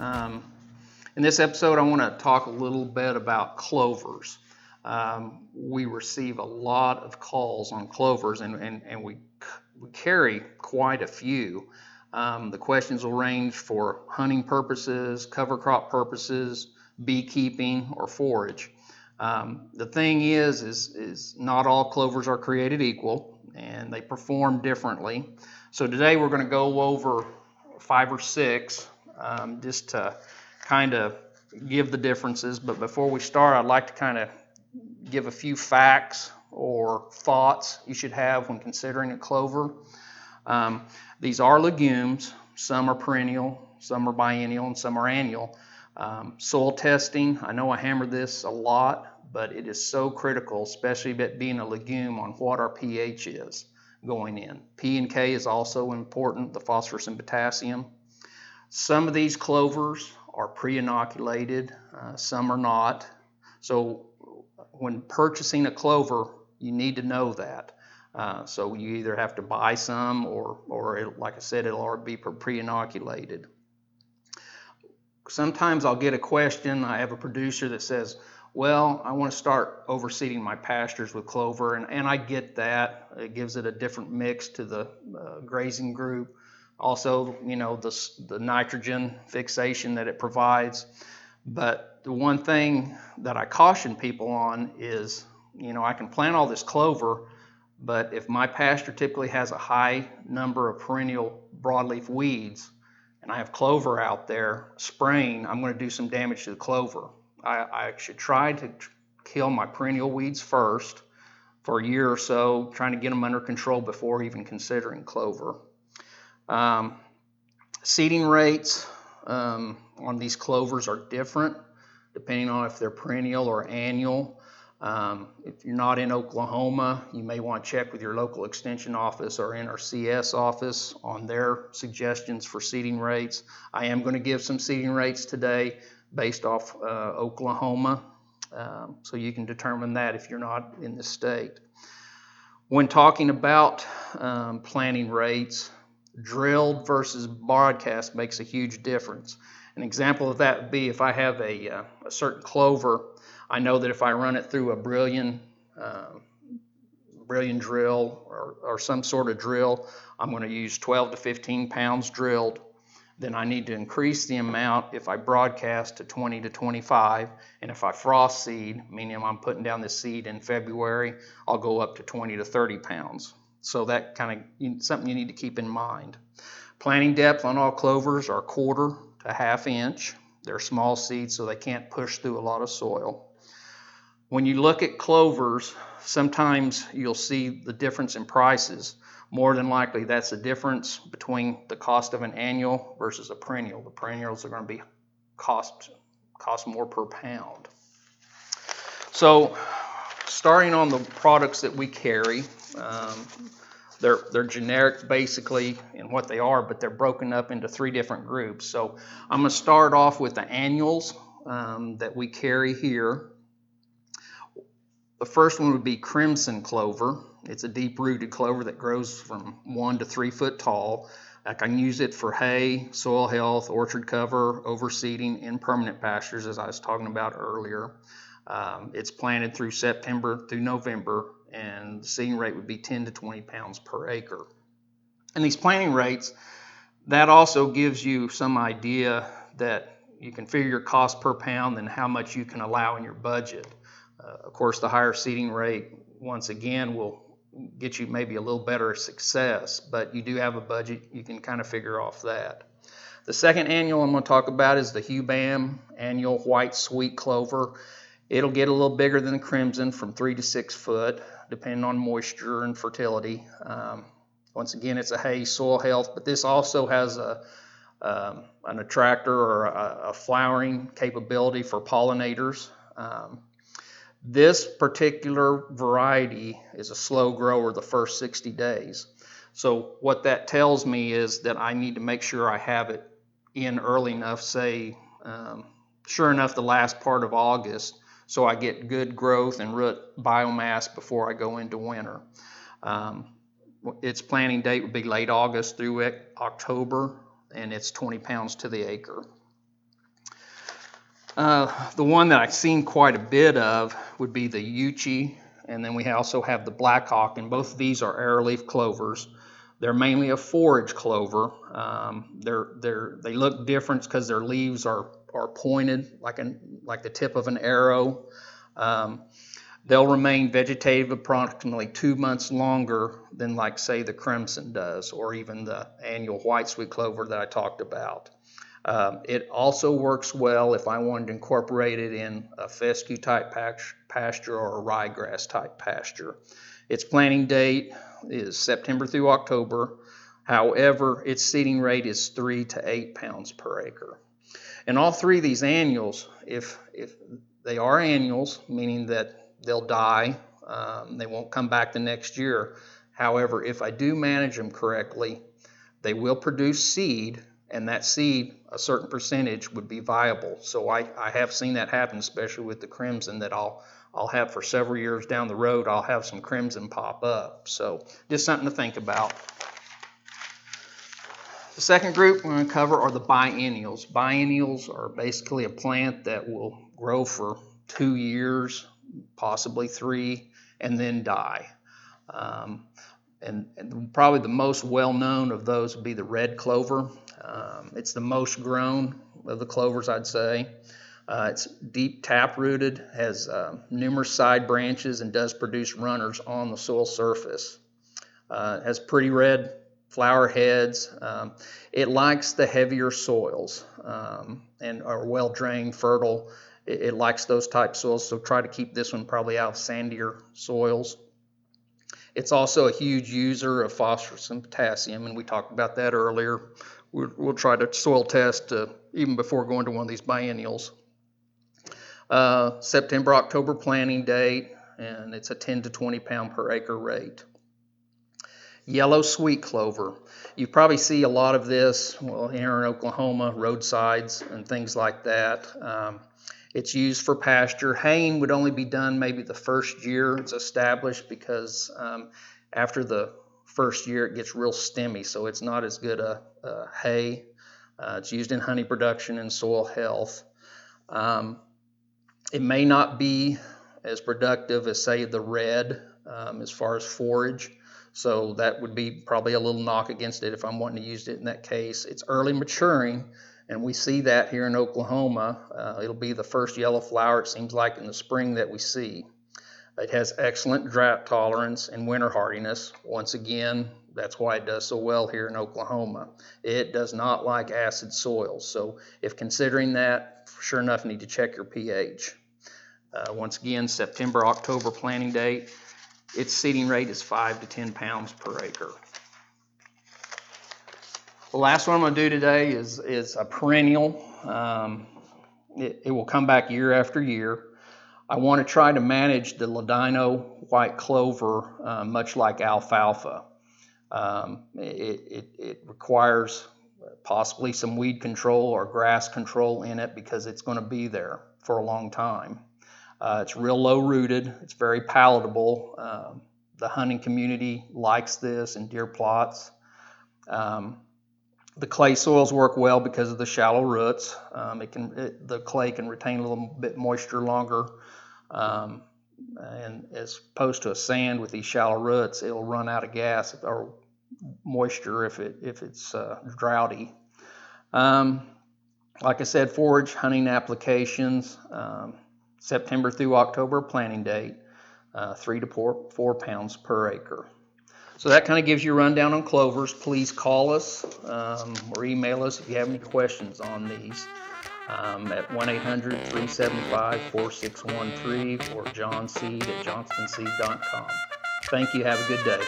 Um, in this episode, I want to talk a little bit about clovers. Um, we receive a lot of calls on clovers, and, and, and we, we carry quite a few. Um, the questions will range for hunting purposes, cover crop purposes, beekeeping, or forage. Um, the thing is, is, is not all clovers are created equal, and they perform differently. So today we're going to go over five or six um, just to kind of give the differences. But before we start, I'd like to kind of give a few facts or thoughts you should have when considering a clover. Um, these are legumes. Some are perennial, some are biennial, and some are annual. Um, soil testing, I know I hammer this a lot, but it is so critical, especially being a legume, on what our pH is going in. P and K is also important, the phosphorus and potassium. Some of these clovers are pre-inoculated, uh, some are not. So when purchasing a clover, you need to know that. Uh, so you either have to buy some or, or it, like I said, it'll already be pre-inoculated. Sometimes I'll get a question. I have a producer that says, well, I want to start overseeding my pastures with clover, and, and I get that. It gives it a different mix to the uh, grazing group. Also, you know, the, the nitrogen fixation that it provides. But the one thing that I caution people on is, you know, I can plant all this clover, but if my pasture typically has a high number of perennial broadleaf weeds, and I have clover out there spraying, I'm going to do some damage to the clover. I, I should try to kill my perennial weeds first for a year or so, trying to get them under control before even considering clover. Um, seeding rates um, on these clovers are different depending on if they're perennial or annual. Um, if you're not in Oklahoma, you may want to check with your local extension office or NRCS office on their suggestions for seeding rates. I am going to give some seeding rates today based off uh, Oklahoma. Um, so you can determine that if you're not in the state. When talking about um, planting rates, drilled versus broadcast makes a huge difference. An example of that would be if I have a, uh, a certain clover, I know that if I run it through a Brillion, uh, Brillion drill or, or some sort of drill, I'm going to use 12 to 15 pounds drilled then I need to increase the amount if I broadcast to 20 to 25. And if I frost seed, meaning I'm putting down the seed in February, I'll go up to 20 to 30 pounds. So that kind of something you need to keep in mind. Planting depth on all clovers are quarter to half inch. They're small seeds, so they can't push through a lot of soil. When you look at clovers, sometimes you'll see the difference in prices more than likely that's the difference between the cost of an annual versus a perennial. The perennials are going to be cost cost more per pound. So, starting on the products that we carry, um, they're they're generic basically in what they are, but they're broken up into three different groups. So, I'm going to start off with the annuals um, that we carry here. The first one would be crimson clover. It's a deep rooted clover that grows from one to three foot tall. I can use it for hay, soil health, orchard cover, overseeding, and permanent pastures, as I was talking about earlier. Um, it's planted through September through November, and the seeding rate would be 10 to 20 pounds per acre. And these planting rates, that also gives you some idea that you can figure your cost per pound and how much you can allow in your budget. Uh, of course, the higher seeding rate, once again, will get you maybe a little better success, but you do have a budget, you can kind of figure off that. The second annual I'm going to talk about is the Hubam annual white sweet clover. It'll get a little bigger than the crimson from three to six foot, depending on moisture and fertility. Um, once again, it's a hay soil health, but this also has a um, an attractor or a, a, flowering capability for pollinators. Um, this particular variety is a slow grower the first 60 days. So, what that tells me is that I need to make sure I have it in early enough, say, um, sure enough, the last part of August, so I get good growth and root biomass before I go into winter. Um, its planting date would be late August through October, and it's 20 pounds to the acre. Uh, the one that I've seen quite a bit of would be the Yuchi, and then we also have the Blackhawk, and both of these are arrowleaf clovers. They're mainly a forage clover. Um, they're, they're, they look different because their leaves are, are pointed like, an, like the tip of an arrow. Um, they'll remain vegetative approximately two months longer than, like, say, the crimson does, or even the annual white sweet clover that I talked about. Um, it also works well if I wanted to incorporate it in a fescue type pasture or a ryegrass type pasture. Its planting date is September through October. However, its seeding rate is three to eight pounds per acre. And all three of these annuals, if, if they are annuals, meaning that they'll die, um, they won't come back the next year. However, if I do manage them correctly, they will produce seed, and that seed, a certain percentage, would be viable. So I, I have seen that happen, especially with the crimson, that I'll I'll have for several years down the road, I'll have some crimson pop up. So just something to think about. The second group we're going to cover are the biennials. Biennials are basically a plant that will grow for two years, possibly three, and then die. Um, and, and, probably the most well known of those would be the red clover. Um, it's the most grown of the clovers, I'd say. Uh, it's deep tap rooted, has uh, numerous side branches, and does produce runners on the soil surface. Uh, has pretty red flower heads. Um, it likes the heavier soils um, and are well drained, fertile. It, it, likes those type soils, so try to keep this one probably out of sandier soils. It's also a huge user of phosphorus and potassium, and we talked about that earlier. We'll, we'll try to soil test uh, even before going to one of these biennials. Uh, September, October planting date, and it's a 10 to 20 pound per acre rate. Yellow sweet clover. You probably see a lot of this well, here in Oklahoma, roadsides and things like that. Um, it's used for pasture. Haying would only be done maybe the first year it's established because um, after the first year it gets real stemmy, so it's not as good a, a hay. Uh, it's used in honey production and soil health. Um, it may not be as productive as, say, the red um, as far as forage. So that would be probably a little knock against it if I'm wanting to use it in that case. It's early maturing, and we see that here in Oklahoma. Uh, it'll be the first yellow flower, it seems like, in the spring that we see. It has excellent drought tolerance and winter hardiness. Once again, that's why it does so well here in Oklahoma. It does not like acid soils. So, if considering that, sure enough, need to check your pH. Uh, once again, September, October planting date. Its seeding rate is 5 to 10 pounds per acre. The last one I'm going to do today is, is a perennial. Um, it, it will come back year after year. I want to try to manage the Ladino white clover uh, much like alfalfa. Um, it, it, it, requires possibly some weed control or grass control in it because it's going to be there for a long time. Uh, it's real low rooted. It's very palatable. Um, the hunting community likes this in deer plots. Um, the clay soils work well because of the shallow roots. Um, it can it, the clay can retain a little bit moisture longer, um, and as opposed to a sand with these shallow roots, it'll run out of gas or moisture if it if it's uh, droughty. Um, like I said, forage hunting applications. September through October planting date, uh, three to four, four pounds per acre. So that kind of gives you a rundown on clovers. Please call us um, or email us if you have any questions on these um, at 1-800-375-4613 or johnseed at johnstonseed.com. Thank you. Have a good day.